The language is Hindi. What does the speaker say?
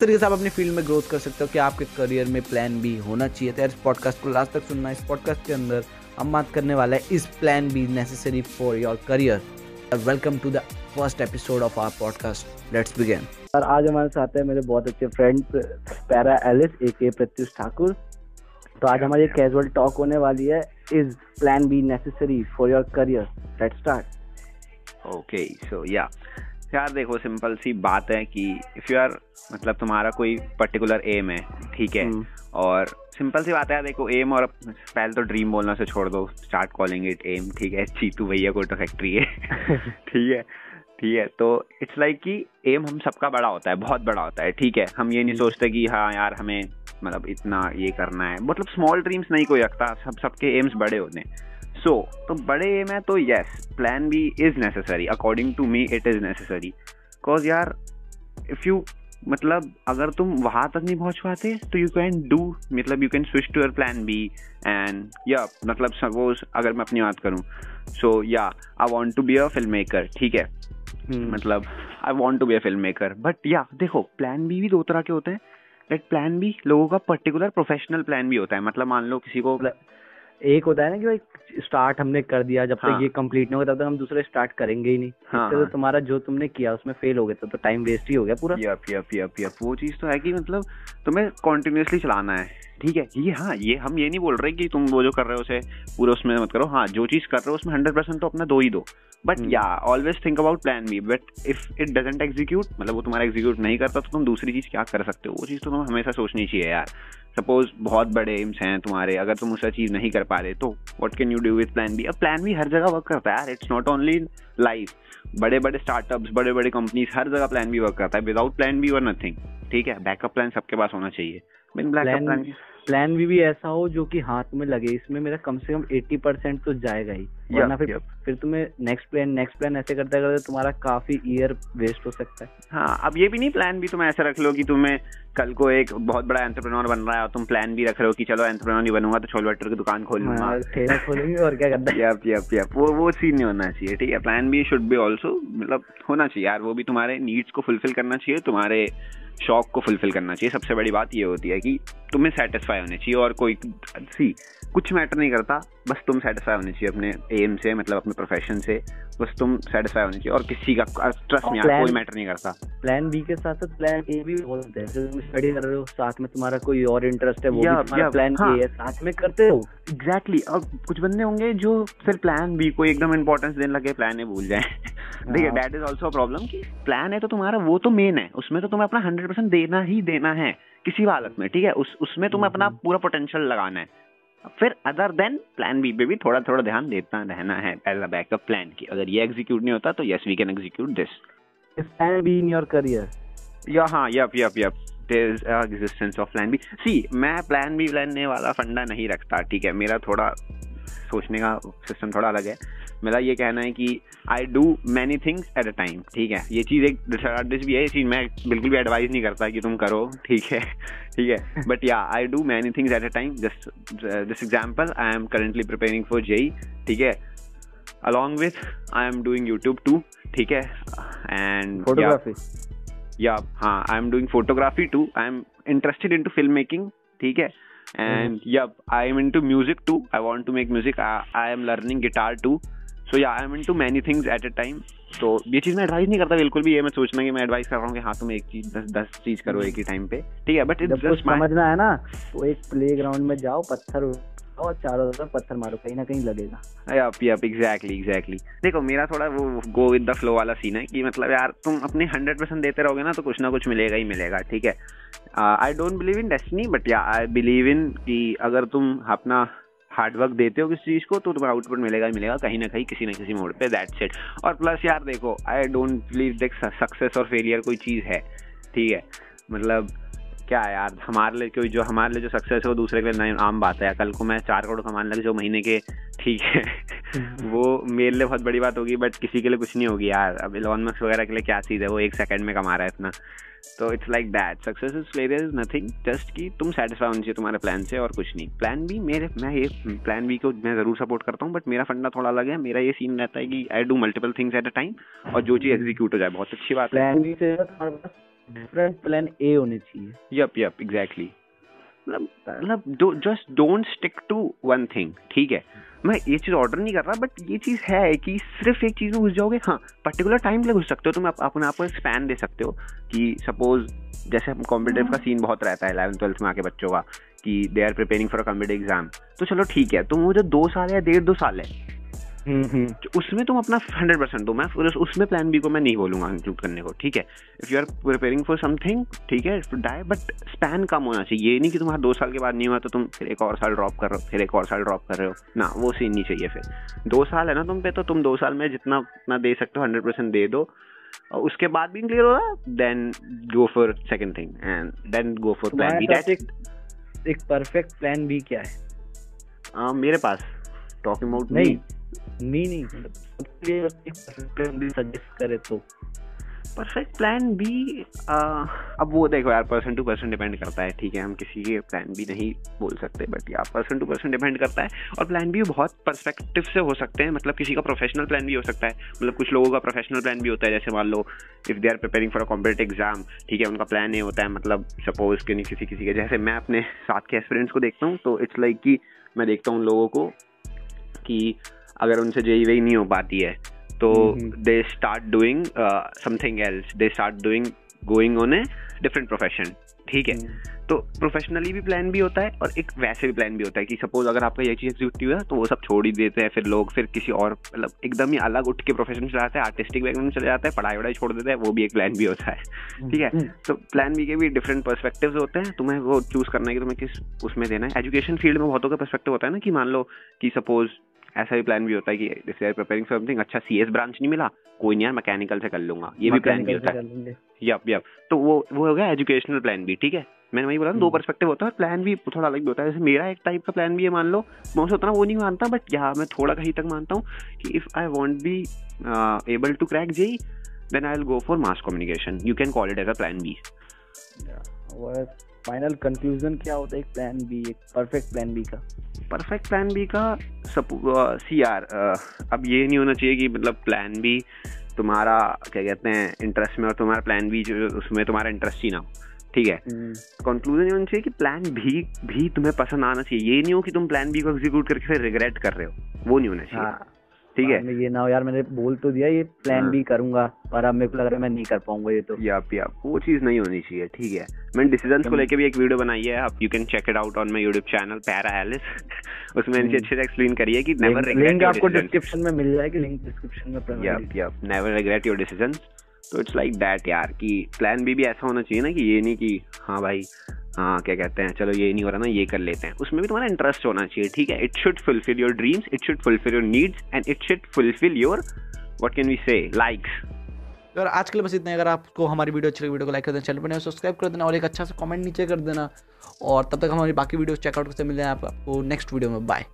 तरीके से आप अपनी फ़ील्ड में ग्रोथ कर सकते हो कि आपके करियर में प्लान बी होना चाहिए। तो यार इस पॉडकास्ट को लास्ट तक सुनना इस पॉडकास्ट के अंदर हम बात करने वाले हैं इस plan B necessary for your career welcome to the first episode of our podcast let's begin और आज हमारे साथ है मेरे बहुत अच्छे फ्रेंड पैरा एलिस ए के प्रत्युष ठाकुर। तो आज हमारी कैजुअल टॉक होने वाली है is plan B necessary for your career let's start okay so yeah यार देखो सिंपल सी बात है कि इफ़ यू आर मतलब तुम्हारा कोई पर्टिकुलर एम है ठीक है? hmm. और सिंपल सी बात है देखो एम और पहले तो ड्रीम बोलना से छोड़ दो स्टार्ट कॉलिंग इट एम ठीक है? चीतू भैया को तो फैक्ट्री है ठीक है? ठीक है तो इट्स लाइक कि एम हम सबका बड़ा होता है बहुत बड़ा होता है ठीक है? हम ये नहीं hmm. सोचते कि हाँ यार हमें मतलब इतना ये करना है मतलब स्मॉल ड्रीम्स नहीं कोई रखता सब सबके एम्स बड़े होते हैं। सो so, तो बड़े एम है तो yes plan B is necessary according to me it is necessary because यार इफ़ यू मतलब अगर तुम वहाँ तक नहीं पहुँच पाते तो यू कैन डू मतलब you can switch to your plan B and yeah मतलब सपोज़ अगर मैं अपनी बात करूँ so yeah I want to be a filmmaker ठीक है? Hmm. मतलब I want to be a filmmaker but yeah देखो प्लान बी भी दो तरह के होते हैं. लेट प्लान बी लोगों का पर्टिकुलर प्रोफेशनल प्लान भी होता है. मतलब मान लो किसी को एक होता है ना कि भाई स्टार्ट हमने कर दिया जब हाँ. तक ये कंप्लीट नहीं होगा तब तक हम दूसरे स्टार्ट करेंगे ही नहीं। हाँ, तो हाँ. तुम्हारा जो तुमने किया उसमें फेल हो गया तो, तो टाइम वेस्ट ही हो गया पूरा। यप यप यप यप वो चीज़ तो है कि मतलब तुम्हें कॉन्टिन्यूसली चलाना है। ठीक है? ये हाँ ये हम ये नहीं बोल रहे कि तुम वो जो कर रहे हो उसे पूरे उसमें मत करो। हाँ जो चीज़ कर रहे हो उसमें हंड्रेड परसेंट तो अपना दो ही दो। But yeah always think about plan B but if it doesn't execute मतलब वो तुम्हारा एग्जीक्यूट नहीं करता तो तुम दूसरी चीज़ क्या कर सकते हो? वो चीज़ तो तुम्हें हमेशा सोचनी चाहिए यार। सपोज़ बहुत बड़े एम्स हैं तुम्हारे अगर तुम उसे अचीव नहीं कर पा रहे तो what can you do with plan B अब प्लान भी हर जगह वर्क करता है यार इट्स नॉट ओनली लाइफ बड़े बड़े स्टार्टअप्स बड़े बड़े कंपनीज़ हर जगह प्लान भी वर्क करता है. विदाउट प्लान भी और नथिंग ठीक है? बैकअप प्लान सबके पास होना चाहिए. प्लान प्लान भी, भी ऐसा हो जो कि हाथ में लगे इसमें मेरा कम से कम एट्टी परसेंट तो जाएगा ही। वरना फिर. फिर तुम्हें नेक्स्ट प्लान नेक्स्ट प्लान ऐसे करते करते तुम्हारा काफ़ी ईयर वेस्ट हो सकता है। हाँ अब ये भी नहीं प्लान भी तुम ऐसा रख लो कि तुम्हें कल को एक बहुत बड़ा एंटरप्रेन्योर बन रहा है और तुम प्लान भी रख रहे हो कि चलो एंटरप्रेन्योर नहीं बनूँगा तो छोले भट्टर की दुकान खोल लूँगा। हाँ, ठेला खोलेंगे और क्या करना है? यप यप यप वो वो सीन नहीं होना चाहिए ठीक है? प्लान भी शुड बी ऑल्सो मतलब होना चाहिए यार वो भी तुम्हारे नीड्स को फुलफिल करना चाहिए तुम्हारे शौक को फुलफिल करना चाहिए। सबसे बड़ी बात ये होती है कि तुम्हें सेटिस्फाई होने चाहिए और कोई सी कुछ मैटर नहीं करता बस तुम सेटिस्फाई होने चाहिए अपने एम से मतलब अपने प्रोफेशन से बस तुम सेटिस्फाई होने चाहिए और किसी का ट्रस्ट नहीं कोई मैटर नहीं करता। प्लान बी के साथ साथ प्लान ए भी बोलते हैं तुम स्टडी कर रहे हो साथ में तुम्हारा कोई और इंटरेस्ट है वो या, भी या, प्लान हाँ, ए है। साथ में करते हो? Exactly exactly. और कुछ बंदे होंगे जो फिर प्लान बी को एकदम इंपॉर्टेंस देने लगे प्लान ए भूल जाए। देखिए दैट इज़ ऑल्सो प्रॉब्लम कि प्लान है तो तुम्हारा वो तो मेन है उसमें तो तुम्हें अपना हंड्रेड परसेंट देना ही देना है। किसी भी हालत में ठीक है? उस उसमें तुम्हें अपना। पूरा पोटेंशियल लगाना है। फिर अदर देन प्लान बी पे भी थोड़ा थोड़ा ध्यान देता रहना है एज अ बैकअप प्लान की। अगर ये एग्जीक्यूट नहीं होता तो yes we can execute this plan B in your career yeah हाँ yup yup yup existence of plan B see मैं प्लान बी लेने वाला फंडा नहीं रखता ठीक है? मेरा थोड़ा सोचने का सिस्टम थोड़ा अलग है। मेरा ये कहना है कि I do many things at a time ठीक है? ये चीज़ एक डिसएडवांटेज भी है ये चीज़ मैं बिल्कुल भी एडवाइस नहीं करता कि तुम करो ठीक है? ठीक है? But yeah I do many things at a time just this example I am currently preparing for JEE ठीक है? Along with I am doing YouTube too ठीक है? एंड फोटोग्राफी या हाँ I am doing photography too I am interested in to film making ठीक है? Mm-hmm. and mm. yep i am into music too. I want to make music. I, I am learning guitar too. So yeah i am into many things at a time. तो ये चीज़ मैं एडवाइस नहीं करता बिल्कुल भी ये मैं सोचना कि मैं एडवाइस कर रहा हूँ कि हाँ तुम एक चीज़ दस दस चीज़ करो एक ही टाइम पे। ठीक है बट इट्स जस्ट समझना है ना तो एक प्ले ग्राउंड में जाओ पत्थर और चारों तरफ़ पत्थर मारो कहीं ना कहीं लगेगा। यप यप एग्जैक्टली एग्जैक्टली देखो मेरा थोड़ा वो गो विद द फ्लो वाला सीन है कि मतलब यार तुम अपने हंड्रेड परसेंट देते रहोगे ना तो कुछ ना कुछ मिलेगा ही मिलेगा ठीक है। I don't believe in destiny but yeah I believe इन कि अगर तुम अपना हार्डवर्क देते हो किसी चीज़ को तो तुम्हारा आउटपुट मिलेगा ही मिलेगा, कहीं ना कहीं किसी ना किसी मोड पे दैट सेट और प्लस यार देखो आई डोंट बिलीव देख सक्सेस और फेलियर कोई चीज़ है, ठीक है? मतलब क्या है यार हमारे लिए कोई जो हमारे लिए जो सक्सेस है वो दूसरे के लिए आम बात है कल को मैं चार करोड़ कमाने लगे जो महीने के ठीक है। वो मेरे लिए बहुत बड़ी बात होगी बट किसी के लिए कुछ नहीं होगी यार। अब इलॉन मस्क वगैरह के लिए क्या चीज़ है वो एक सेकंड में कमा रहा है इतना। तो it's like that success is failure is nothing just कि तुम सेटिस्फाई होनी चाहिए तुम्हारे प्लान से और कुछ नहीं। प्लान बी मेरे मैं ये प्लान बी को मैं ज़रूर सपोर्ट करता हूँ बट मेरा फंडा थोड़ा अलग है। मेरा ये सीन रहता है कि I do multiple things at a time और जो चीज़ एग्जीक्यूट हो जाए बहुत अच्छी बात से डिफरेंट प्लान ए होने चाहिए। यप यप एग्जैक्टली मतलब मतलब just don't stick to one thing ठीक है? मैं ये चीज़ ऑर्डर नहीं कर रहा बट ये चीज़ है कि सिर्फ़ एक चीज़ में घुस जाओगे। हाँ पर्टिकुलर टाइम के लिए घुस सकते हो तुम आप, अपने आप को स्पैन दे सकते हो कि सपोज़ जैसे हम कॉम्पिटेटिव का सीन बहुत रहता है इलेवन ट्वेल्थ में आके बच्चों का कि they are preparing for a competitive exam तो चलो ठीक है तो वो जो दो साल या डेढ़ दो साल है। उसमें तुम अपना हंड्रेड परसेंट दो। मैं उसमें प्लान बी को मैं नहीं बोलूँगा इंक्लूड करने को ठीक है? If you are preparing for something ठीक है डाई बट स्पैन कम होना चाहिए। ये नहीं कि तुम्हारा दो साल के बाद नहीं हुआ तो तुम फिर एक और साल ड्रॉप कर रहे हो फिर एक और साल ड्रॉप कर रहे हो। ना वो सीन नहीं चाहिए फिर। दो साल है ना तुम पे तो तुम दो साल में जितना उतना दे सकते हो हंड्रेड परसेंट दे दो। और उसके बाद भी क्लियर हो रहा then go for second thing and then go for plan B एक परफेक्ट प्लान बी क्या है? uh, मेरे पास टॉकिंग अबाउट नहीं। सजेस्ट करे तो। परफेक्ट प्लान बी अब वो देखो यार पर्सन टू पर्सन डिपेंड करता है, ठीक है? हम किसी के प्लान नहीं बोल सकते बट यार पर्सन टू पर्सन डिपेंड करता है, और प्लान बी बहुत परस्पेक्टिव से हो सकते हैं मतलब किसी का प्रोफेशनल प्लान भी हो सकता है। मतलब कुछ लोगों का प्रोफेशनल प्लान भी होता है, जैसे मान लो if they are preparing for a competitive exam ठीक है? उनका प्लान ये होता है मतलब सपोज़ कि नहीं, किसी किसी के, जैसे मैं अपने साथ के एक्सपीरियंस को देखता हूँ तो इट्स लाइक like कि मैं देखता हूँ उन लोगों को कि अगर उनसे जेई वही नहीं हो पाती है तो they start doing something else they start doing going on a different profession ठीक है? हम्म। तो प्रोफेशनली भी प्लान भी होता है और एक वैसे भी प्लान भी होता है कि सपोज़ अगर आपका ये चीज़ एग्जीक्यूटिव है तो वो सब छोड़ ही देते हैं फिर लोग फिर किसी और मतलब एकदम ही अलग उठ के प्रोफेशन चले जाते हैं आर्टिस्टिक बैकग्राउंड चले जाते हैं पढ़ाई वढ़ाई छोड़ देते हैं वो भी एक प्लान भी होता है। ठीक है? हम्म। तो प्लान बी के भी डिफरेंट परस्पेक्टिव होते हैं तुम्हें वो चूज़ करना है कि तुम्हें किस उसमें देना है। एजुकेशन फ़ील्ड में बहुतों का परस्पेक्टिव होता है ना कि मान लो कि सपोज़ ऐसा भी प्लान भी होता है कि जैसे आर प्रिपेयरिंग फॉर समथिंग अच्छा सी एस ब्रांच नहीं मिला कोई नहीं यार मैकेनिकल से कर लूँगा। ये भी प्लान भी होता है। यप यप तो वो वो हो गया एजुकेशनल प्लान भी ठीक है? मैंने वही बोला दो परस्पेक्टिव हम्म। होता है प्लान भी थोड़ा अलग भी होता है। जैसे मेरा एक टाइप का प्लान भी है मान लो मैं उसे उतना वो नहीं मानता बट यहाँ मैं थोड़ा कहीं तक मानता हूँ कि if I want be able to crack JEE then I will go for mass communication you can call it as a plan B final conclusion क्या होता है? एक प्लान बी एक परफेक्ट प्लान बी का। परफेक्ट प्लान बी का सी आर अब ये नहीं होना चाहिए कि मतलब प्लान बी तुम्हारा क्या कहते हैं इंटरेस्ट में और तुम्हारा प्लान बी जो उसमें तुम्हारा इंटरेस्ट ही ना हो। ठीक है? कंक्लूजन हम्म। ये होना चाहिए कि प्लान भी भी तुम्हें पसंद आना चाहिए। ये नहीं हो कि तुम प्लान बी को एग्जीक्यूट करके फिर रिग्रेट कर रहे हो। वो नहीं होना चाहिए। हाँ। ठीक है। ये ना यार मैंने बोल तो दिया ये प्लान हाँ। भी करूँगा पर अब मेरे को लग रहा है मैं नहीं कर पाऊँगा ये तो। याप याप वो चीज़ नहीं होनी चाहिए ठीक है। मैंने डिसीजंस को लेके भी एक वीडियो बनाई है आप you can check it out on my YouTube channel para एलिस उसमें मैंने अच्छे से एक्सप्लेन करी है कि नेवर रिग्रेट लिंक आपको डिस्क्रिप्शन में मिल जाएगी लिंक डिस्क्रिप्शन में yup yup never regret your decisions तो इट्स लाइक दैट यार कि प्लान बी भी ऐसा होना चाहिए ना कि ये नहीं कि हाँ भाई हाँ क्या कहते हैं, चलो ये नहीं हो रहा ना, ये कर लेते हैं। उसमें भी तुम्हारा इंटरेस्ट होना चाहिए, ठीक है? It should fulfill your dreams it should fulfill your needs and it should fulfill your what can we say likes तो आज के लिए बस इतना अगर आपको हमारी वीडियो अच्छी वीडियो को लाइक कर देना, चैनल पर सब्सक्राइब कर देना, और एक अच्छा सा कमेंट नीचे कर देना। और तब तक हमारी बाकी वीडियो चेकआउट करते मिल जाए आपको नेक्स्ट वीडियो में बाय